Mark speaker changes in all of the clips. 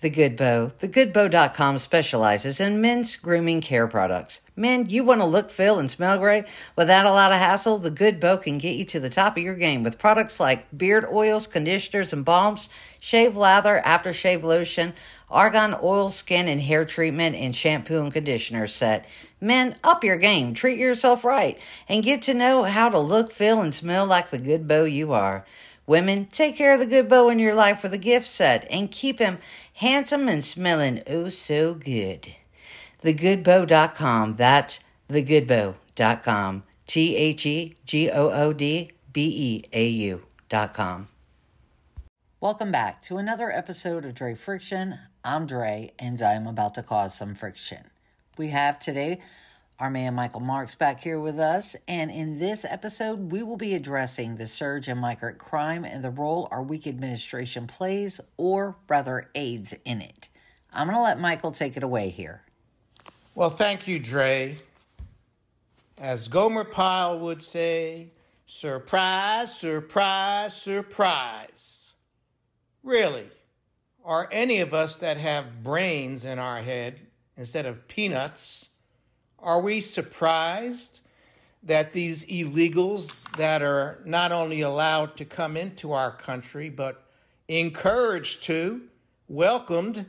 Speaker 1: The Good Beau. TheGoodBeau.com specializes in men's grooming care products. Men, you want to look, feel, and smell great without a lot of hassle? The Good Beau can get you to the top of your game with products like beard oils, conditioners, and balms, shave lather, aftershave lotion, argan oil, skin and hair treatment, and shampoo and conditioner set. Men, up your game, treat yourself right, and get to know how to look, feel, and smell like the good beau you are. Women, take care of the good beau in your life with a gift set and keep him handsome and smelling oh so good. TheGoodBeau.com. That's TheGoodBeau.com. T H E G O O D B E A U.com. Welcome back to another episode of Dre Friction. I'm Dre, and I'm about to cause some friction. We have today our man Michael Marks back here with us, and in this episode, we will be addressing the surge in migrant crime and the role our weak administration plays, or rather aids in it. I'm going to let Michael take it away here.
Speaker 2: Well, thank you, Dre. As Gomer Pyle would say, surprise, surprise, surprise. Really, are any of us that have brains in our head instead of peanuts? Are we surprised that these illegals that are not only allowed to come into our country, but encouraged to, welcomed,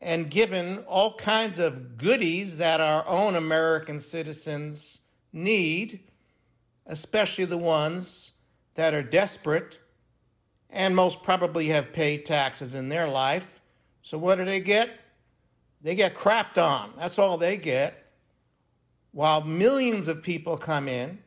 Speaker 2: and given all kinds of goodies that our own American citizens need, especially the ones that are desperate and most probably have paid taxes in their life. So, what do they get? They get crapped on. That's all they get while millions of people come in,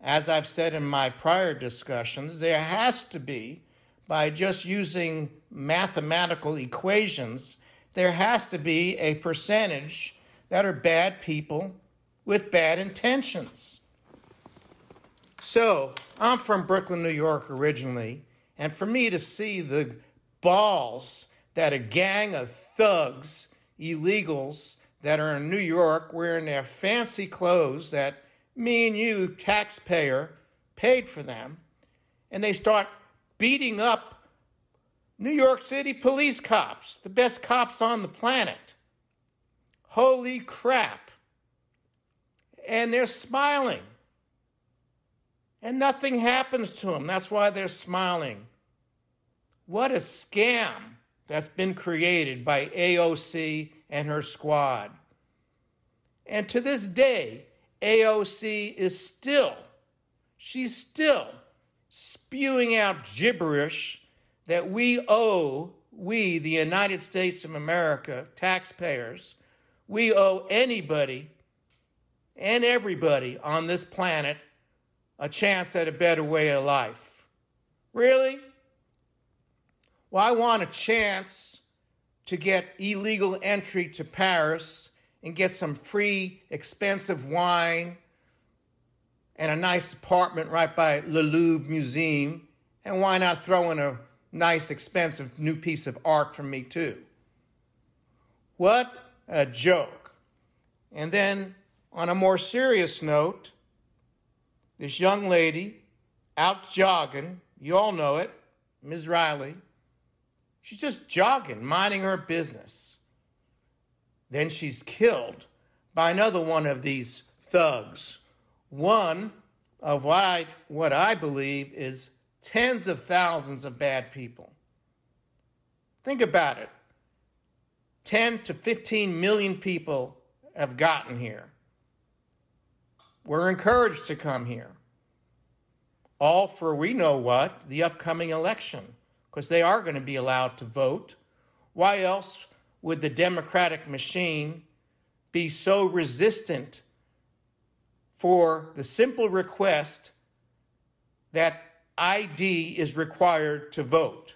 Speaker 2: as I've said in my prior discussions, there has to be, by just using mathematical equations, there has to be a percentage that are bad people with bad intentions. So, I'm from Brooklyn, New York originally, and for me to see the balls that a gang of thugs, illegals, that are in New York wearing their fancy clothes that me and you, taxpayer, paid for them, and they start beating up New York City police cops, the best cops on the planet. Holy crap. And they're smiling. And nothing happens to them. That's why they're smiling. What a scam that's been created by AOC and her squad. And to this day, AOC is still, she's still spewing out gibberish that we owe, we, the United States of America, taxpayers, we owe anybody and everybody on this planet a chance at a better way of life. Really? Well, I want a chance to get illegal entry to Paris and get some free, expensive wine and a nice apartment right by Le Louvre Museum. And why not throw in a nice, expensive new piece of art for me, too? What a joke. And then, on a more serious note, this young lady out jogging, you all know it, Ms. Riley, She's just jogging, minding her business. Then she's killed by another one of these thugs. One of what I, what I believe is tens of thousands of bad people. Think about it 10 to 15 million people have gotten here. We're encouraged to come here. All for we know what, the upcoming election because they are going to be allowed to vote. Why else would the Democratic machine be so resistant for the simple request that ID is required to vote?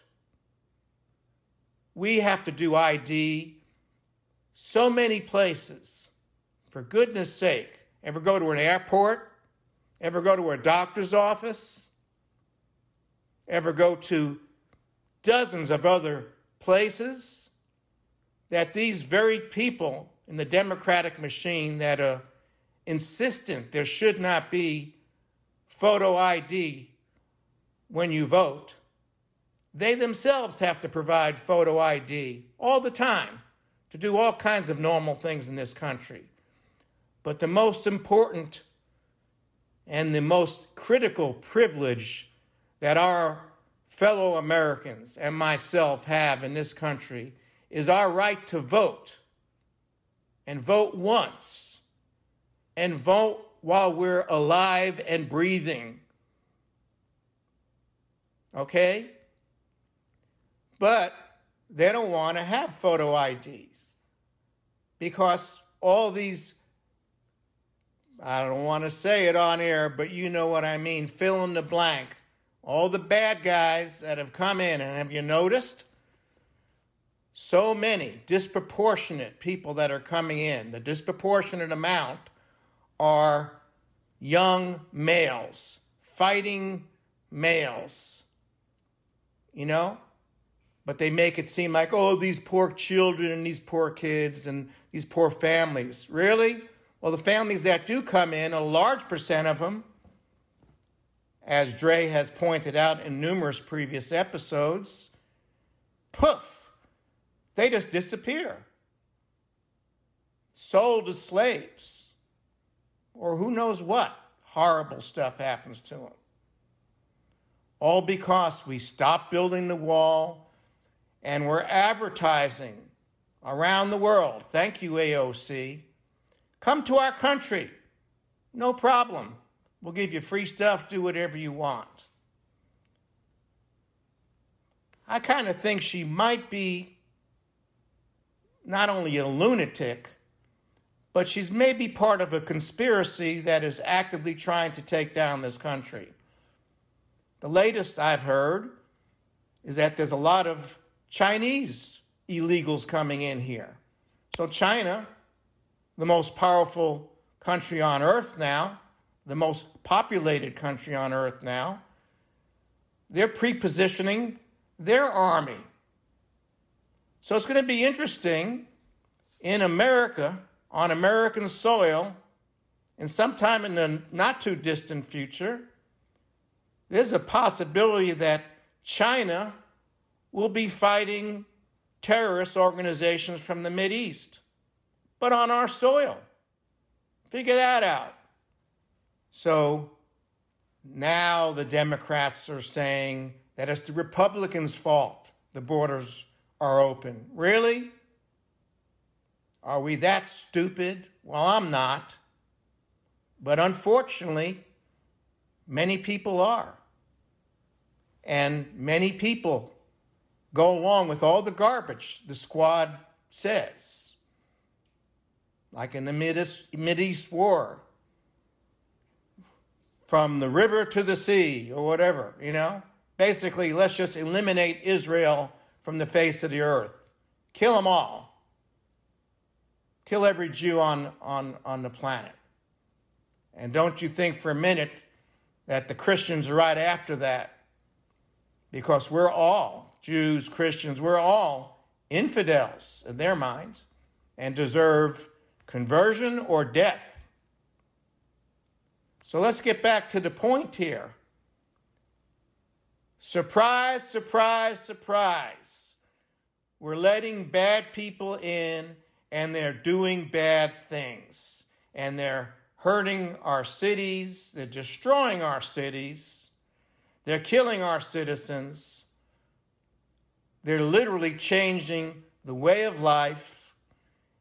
Speaker 2: We have to do ID so many places. For goodness sake, ever go to an airport? Ever go to a doctor's office? Ever go to dozens of other places that these very people in the Democratic machine that are insistent there should not be photo ID when you vote, they themselves have to provide photo ID all the time to do all kinds of normal things in this country. But the most important and the most critical privilege that our fellow Americans and myself have in this country is our right to vote and vote once and vote while we're alive and breathing. Okay? But they don't want to have photo IDs because all these, I don't want to say it on air, but you know what I mean, fill in the blank. All the bad guys that have come in, and have you noticed? So many disproportionate people that are coming in, the disproportionate amount are young males, fighting males. You know? but they make it seem like, oh, these poor children and these poor kids and these poor families. Really? Well, the families that do come in, a large percent of them, as Dre has pointed out in numerous previous episodes, poof, they just disappear. Sold as slaves. Or who knows what horrible stuff happens to them. All because we stopped building the wall and we're advertising around the world. Thank you, AOC. Come to our country. No problem. We'll give you free stuff, do whatever you want. I kind of think she might be not only a lunatic, but she's maybe part of a conspiracy that is actively trying to take down this country. The latest I've heard is that there's a lot of Chinese illegals coming in here. So, China, the most powerful country on earth now, the most populated country on earth now, they're prepositioning their army. So, it's going to be interesting in America, on American soil, and sometime in the not too distant future, there's a possibility that China will be fighting terrorist organizations from the East, but on our soil. Figure that out. So now the Democrats are saying that it's the Republicans' fault the borders are open. Really? Are we that stupid? Well, I'm not. But unfortunately, many people are. And many people go along with all the garbage the squad says. Like in the Mid East War, from the river to the sea, or whatever, you know? Basically, let's just eliminate Israel from the face of the earth. Kill them all. Kill every Jew on, on, on the planet. And don't you think for a minute that the Christians are right after that, because we're all Jews, Christians, we're all infidels in their minds and deserve conversion or death. So let's get back to the point here. Surprise, surprise, surprise. We're letting bad people in and they're doing bad things. And they're hurting our cities, they're destroying our cities, they're killing our citizens. They're literally changing the way of life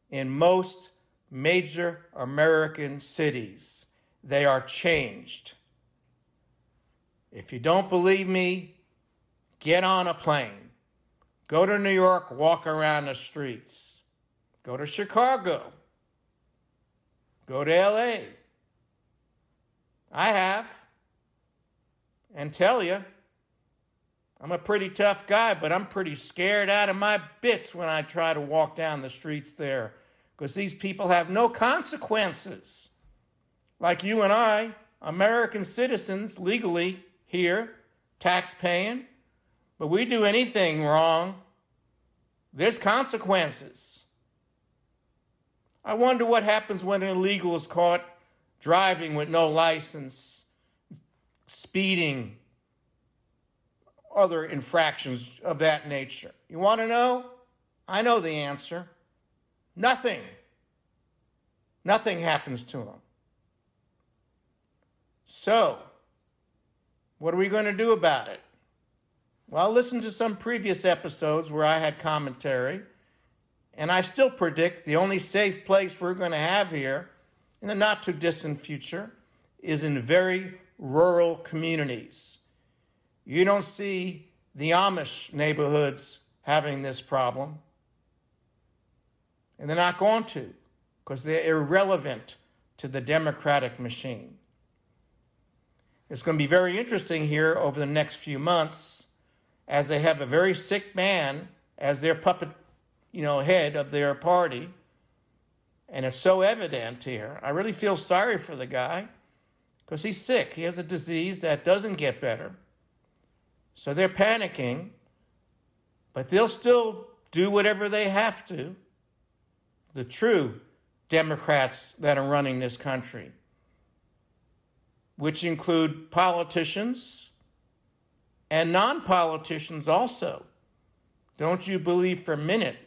Speaker 2: in most major American cities. They are changed. If you don't believe me, get on a plane. Go to New York, walk around the streets. Go to Chicago. Go to LA. I have. And tell you, I'm a pretty tough guy, but I'm pretty scared out of my bits when I try to walk down the streets there because these people have no consequences. Like you and I, American citizens legally here, tax paying, but we do anything wrong, there's consequences. I wonder what happens when an illegal is caught driving with no license, speeding, other infractions of that nature. You want to know? I know the answer. Nothing. Nothing happens to them. So, what are we going to do about it? Well, listen to some previous episodes where I had commentary, and I still predict the only safe place we're going to have here in the not too distant future is in very rural communities. You don't see the Amish neighborhoods having this problem, and they're not going to because they're irrelevant to the democratic machine. It's going to be very interesting here over the next few months as they have a very sick man as their puppet, you know, head of their party. And it's so evident here. I really feel sorry for the guy because he's sick. He has a disease that doesn't get better. So they're panicking, but they'll still do whatever they have to. The true Democrats that are running this country which include politicians and non politicians also. Don't you believe for a minute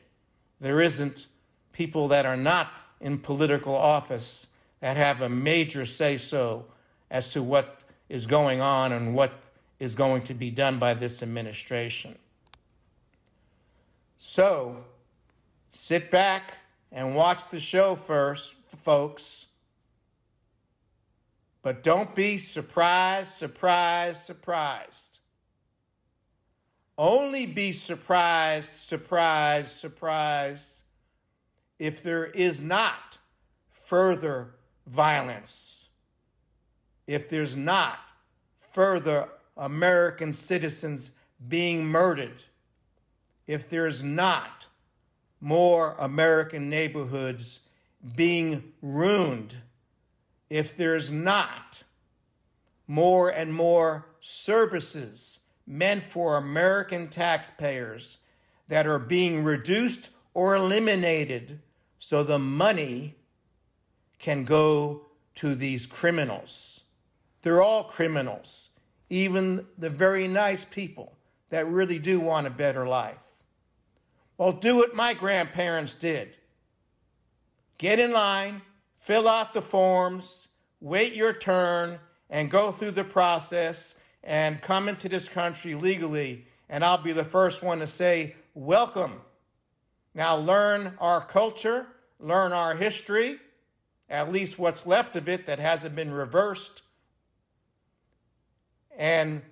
Speaker 2: there isn't people that are not in political office that have a major say so as to what is going on and what is going to be done by this administration. So, sit back and watch the show first, folks. But don't be surprised, surprised, surprised. Only be surprised, surprised, surprised if there is not further violence, if there's not further American citizens being murdered, if there's not more American neighborhoods being ruined if there's not more and more services meant for American taxpayers that are being reduced or eliminated so the money can go to these criminals. They're all criminals, even the very nice people that really do want a better life. Well, do what my grandparents did get in line, fill out the forms, wait your turn, and go through the process and come into this country legally. And I'll be the first one to say, Welcome. Now learn our culture, learn our history, at least what's left of it that hasn't been reversed, and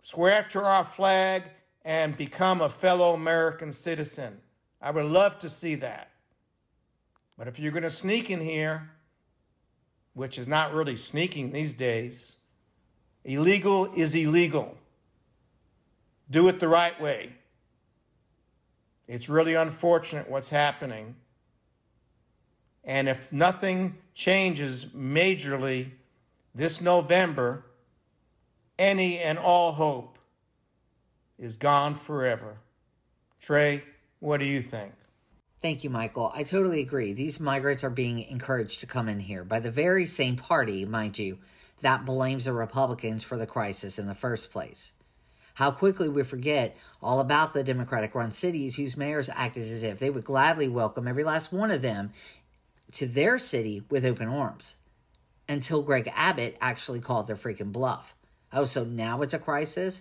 Speaker 2: swear to our flag and become a fellow American citizen. I would love to see that. But if you're going to sneak in here, which is not really sneaking these days, illegal is illegal. Do it the right way. It's really unfortunate what's happening. And if nothing changes majorly this November, any and all hope is gone forever. Dre, what do you think?
Speaker 1: Thank you, Michael. I totally agree. These migrants are being encouraged to come in here by the very same party, mind you, that blames the Republicans for the crisis in the first place. How quickly we forget all about the Democratic run cities whose mayors acted as if they would gladly welcome every last one of them to their city with open arms. Until Greg Abbott actually called their freaking bluff. Oh, so now it's a crisis?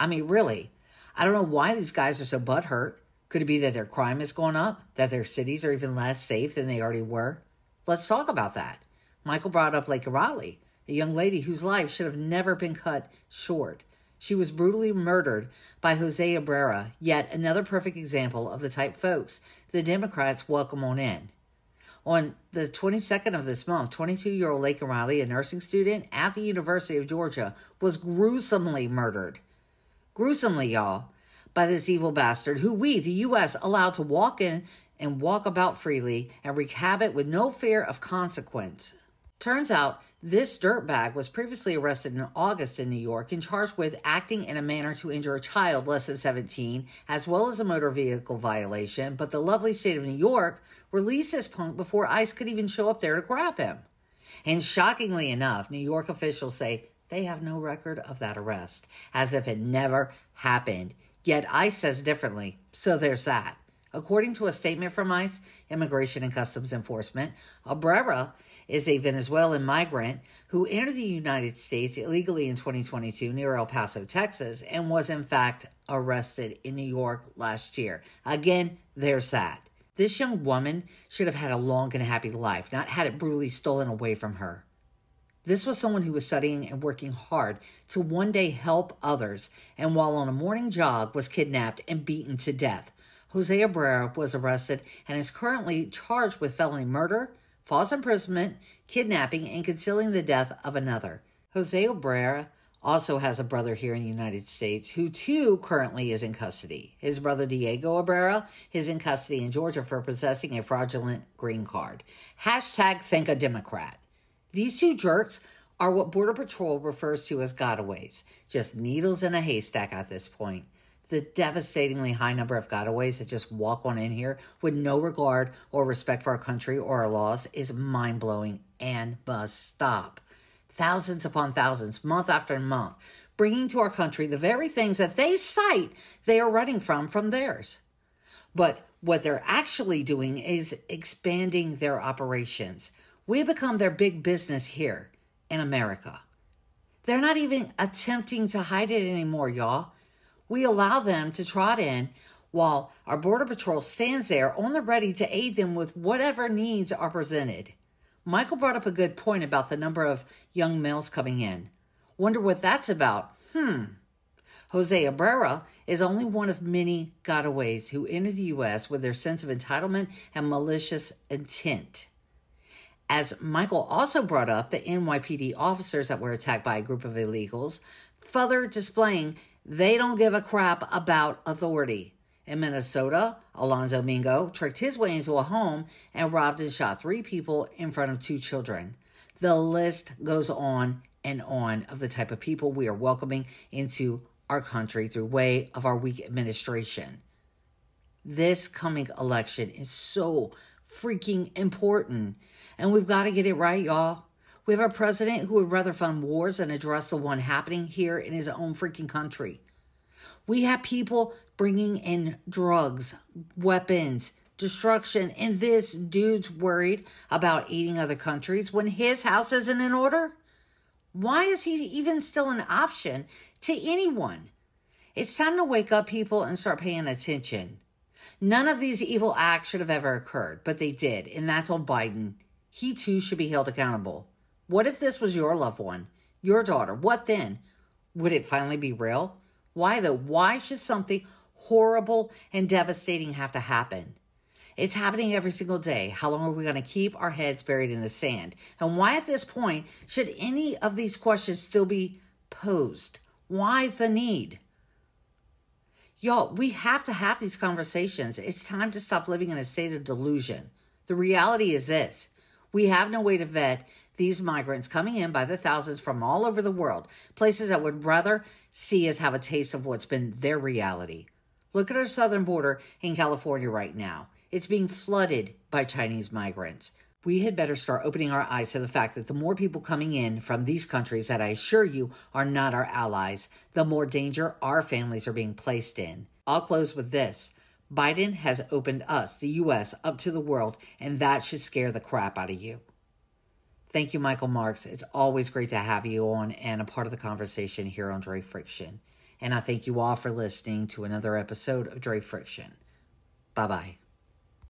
Speaker 1: I mean, really, I don't know why these guys are so butthurt. Could it be that their crime has gone up? That their cities are even less safe than they already were? Let's talk about that. Michael brought up Laken Riley, a young lady whose life should have never been cut short. She was brutally murdered by Jose Ibarra, yet another perfect example of the type folks the Democrats welcome on in. On the 22nd of this month, 22 year old Laken Riley, a nursing student at the University of Georgia, was gruesomely murdered. Gruesomely, y'all by this evil bastard who we, the U.S., allowed to walk in and walk about freely and wreak havoc with no fear of consequence. Turns out this dirtbag was previously arrested in August in New York and charged with acting in a manner to injure a child less than 17, as well as a motor vehicle violation. But the lovely state of New York released this punk before ICE could even show up there to grab him. And shockingly enough, New York officials say They have no record of that arrest, as if it never happened. Yet ICE says differently, so there's that. According to a statement from ICE, Immigration and Customs Enforcement, Ibarra is a Venezuelan migrant who entered the United States illegally in 2022 near El Paso, Texas, and was in fact arrested in New York last year. Again, there's that. This young woman should have had a long and happy life, not had it brutally stolen away from her. This was someone who was studying and working hard to one day help others, and while on a morning jog was kidnapped and beaten to death. Jose Ibarra was arrested and is currently charged with felony murder, false imprisonment, kidnapping, and concealing the death of another. Jose Ibarra also has a brother here in the United States who too currently is in custody. His brother Diego Ibarra is in custody in Georgia for possessing a fraudulent green card. Hashtag think a Democrat. These two jerks are what Border Patrol refers to as gotaways, just needles in a haystack at this point the devastatingly high number of gotaways that just walk on in here with no regard or respect for our country or our laws is mind blowing and must stop. Thousands upon thousands, month after month, bringing to our country the very things that they cite they are running from from theirs. But what they're actually doing is expanding their operations. We become their big business here in America. They're not even attempting to hide it anymore, y'all. We allow them to trot in while our Border Patrol stands there on the ready to aid them with whatever needs are presented. Michael brought up a good point about the number of young males coming in. Wonder what that's about. Hmm. Jose Ibarra is only one of many gotaways who enter the U.S. with their sense of entitlement and malicious intent. As Michael also brought up, the NYPD officers that were attacked by a group of illegals, further displaying they don't give a crap about authority. In Minnesota, Alonzo Mingo tricked his way into a home and robbed and shot three people in front of two children. The list goes on and on of the type of people we are welcoming into our country through way of our weak administration. This coming election is so freaking important, and we've got to get it right, y'all. We have a president who would rather fund wars than address the one happening here in his own freaking country. We have people bringing in drugs, weapons, destruction, and this dude's worried about eating other countries when his house isn't in order? Why is he even still an option to anyone? It's time to wake up, people, and start paying attention. None of these evil acts should have ever occurred, but they did, and that's on Biden. He too should be held accountable. What if this was your loved one, your daughter? What then? Would it finally be real? Why though? Why should something horrible and devastating have to happen? It's happening every single day. How long are we going to keep our heads buried in the sand? And why at this point should any of these questions still be posed? Why the need? Y'all, we have to have these conversations. It's time to stop living in a state of delusion. The reality is this we have no way to vet these migrants coming in by the thousands from all over the world, places that would rather see us have a taste of what's been their reality. Look at our southern border in California right now. It's being flooded by Chinese migrants. We had better start opening our eyes to the fact that the more people coming in from these countries that I assure you are not our allies, the more danger our families are being placed in. I'll close with this. Biden has opened us, the U.S., up to the world, and that should scare the crap out of you. Thank you, Michael Marks. It's always great to have you on and a part of the conversation here on Dre Friction. And I thank you all for listening to another episode of Dre Friction. Bye bye.